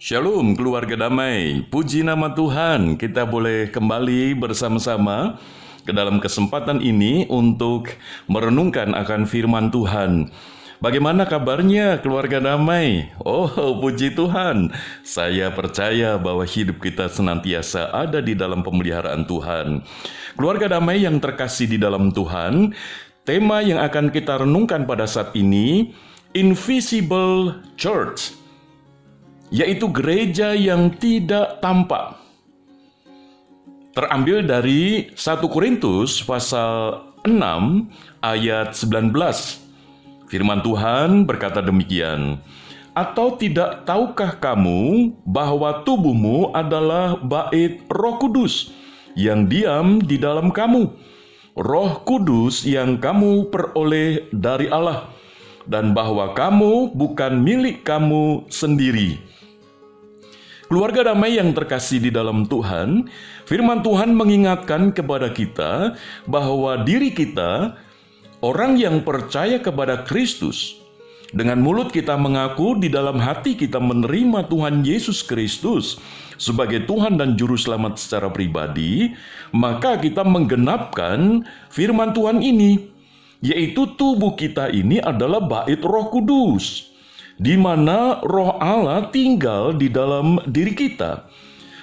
Shalom keluarga damai, puji nama Tuhan kita boleh kembali bersama-sama ke dalam kesempatan ini untuk merenungkan akan firman Tuhan. Bagaimana kabarnya keluarga damai? Oh puji Tuhan, saya percaya bahwa hidup kita senantiasa ada di dalam pemeliharaan Tuhan. Keluarga damai yang terkasih di dalam Tuhan, tema yang akan kita renungkan pada saat ini, Invisible Church yaitu gereja yang tidak tampak. Terambil dari 1 Korintus pasal 6 ayat 19. Firman Tuhan berkata demikian, Atau tidak tahukah kamu bahwa tubuhmu adalah bait roh kudus yang diam di dalam kamu, roh kudus yang kamu peroleh dari Allah, dan bahwa kamu bukan milik kamu sendiri, Keluarga damai yang terkasih di dalam Tuhan, firman Tuhan mengingatkan kepada kita bahwa diri kita, orang yang percaya kepada Kristus, dengan mulut kita mengaku, di dalam hati kita menerima Tuhan Yesus Kristus sebagai Tuhan dan Juru Selamat secara pribadi, maka kita menggenapkan firman Tuhan ini, yaitu tubuh kita ini adalah bait Roh Kudus di mana roh Allah tinggal di dalam diri kita.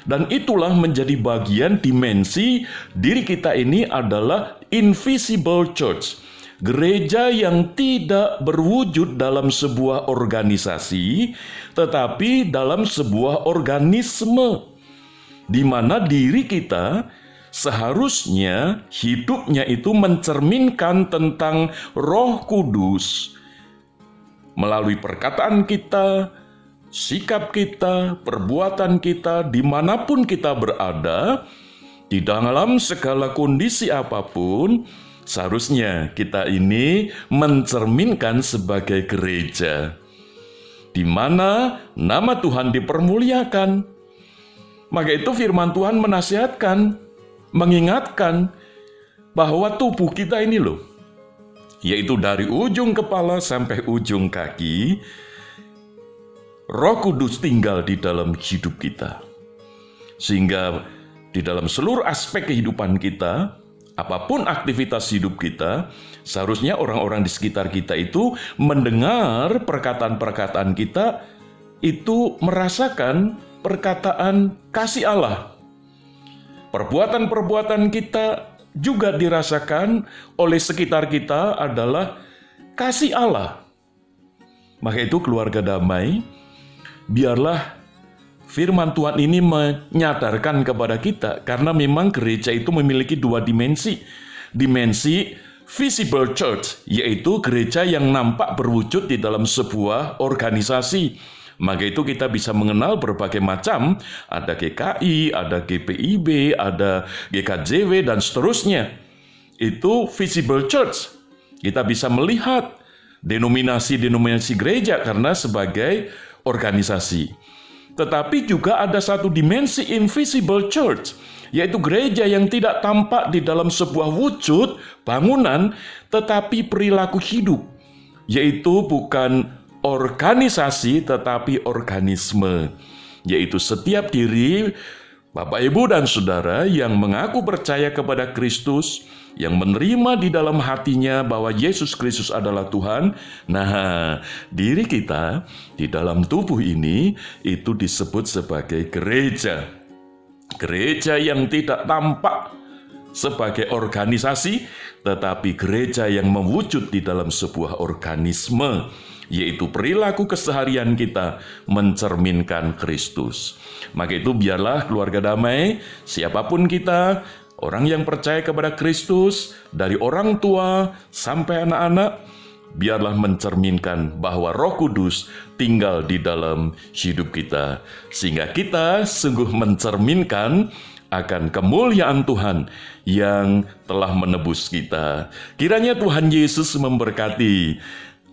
Dan itulah menjadi bagian dimensi diri kita ini adalah invisible church. Gereja yang tidak berwujud dalam sebuah organisasi, tetapi dalam sebuah organisme, di mana diri kita seharusnya hidupnya itu mencerminkan tentang Roh Kudus, melalui perkataan kita, sikap kita, perbuatan kita, di mana pun kita berada, di dalam segala kondisi apa pun, seharusnya kita ini mencerminkan sebagai gereja, di mana nama Tuhan dipermuliakan. Maka itu firman Tuhan menasihatkan, mengingatkan bahwa tubuh kita ini loh, yaitu dari ujung kepala sampai ujung kaki, Roh Kudus tinggal di dalam hidup kita, sehingga di dalam seluruh aspek kehidupan kita, apa pun aktivitas hidup kita, seharusnya orang-orang di sekitar kita itu mendengar perkataan-perkataan kita, itu merasakan perkataan kasih Allah. Perbuatan-perbuatan kita juga dirasakan oleh sekitar kita adalah kasih Allah. Maka itu keluarga damai, biarlah firman Tuhan ini menyadarkan kepada kita karena memang gereja itu memiliki dua dimensi. Dimensi visible church, yaitu gereja yang nampak berwujud di dalam sebuah organisasi maka itu kita bisa mengenal berbagai macam, ada GKI, ada GPIB, ada GKJW, dan seterusnya. Itu visible church. Kita bisa melihat denominasi-denominasi gereja karena sebagai organisasi. Tetapi juga ada satu dimensi invisible church, yaitu gereja yang tidak tampak di dalam sebuah wujud bangunan, tetapi perilaku hidup, yaitu bukan organisasi tetapi organisme, yaitu setiap diri Bapak, Ibu, dan Saudara yang mengaku percaya kepada Kristus, yang menerima di dalam hatinya bahwa Yesus Kristus adalah Tuhan. Nah, diri kita di dalam tubuh ini itu disebut sebagai gereja. Gereja yang tidak tampak sebagai organisasi, tetapi gereja yang mewujud di dalam sebuah organisme yaitu perilaku keseharian kita mencerminkan Kristus. Maka itu biarlah keluarga damai, siapa pun kita, orang yang percaya kepada Kristus, dari orang tua sampai anak-anak, biarlah mencerminkan bahwa Roh Kudus tinggal di dalam hidup kita, sehingga kita sungguh mencerminkan akan kemuliaan Tuhan yang telah menebus kita. Kiranya Tuhan Yesus memberkati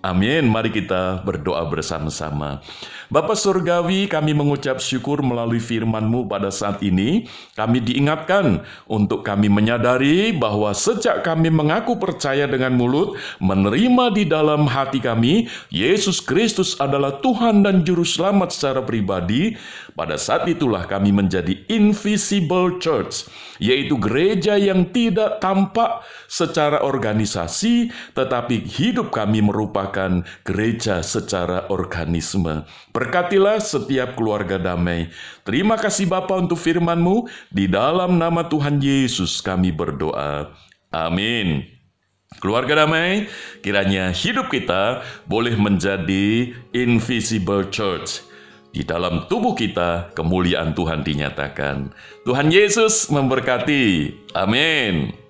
Amin. Mari kita berdoa bersama-sama. Bapak Surgawi, kami mengucap syukur melalui firman-Mu pada saat ini. Kami diingatkan untuk kami menyadari bahwa sejak kami mengaku percaya dengan mulut, menerima di dalam hati kami, Yesus Kristus adalah Tuhan dan Juru Selamat secara pribadi, pada saat itulah kami menjadi invisible church, yaitu gereja yang tidak tampak secara organisasi, tetapi hidup kami merupakan gereja secara organisme. Berkatilah setiap keluarga damai. Terima kasih Bapa untuk firman-Mu. Di dalam nama Tuhan Yesus kami berdoa. Amin. Keluarga damai, kiranya hidup kita boleh menjadi invisible church. Di dalam tubuh kita, kemuliaan Tuhan dinyatakan. Tuhan Yesus memberkati. Amin.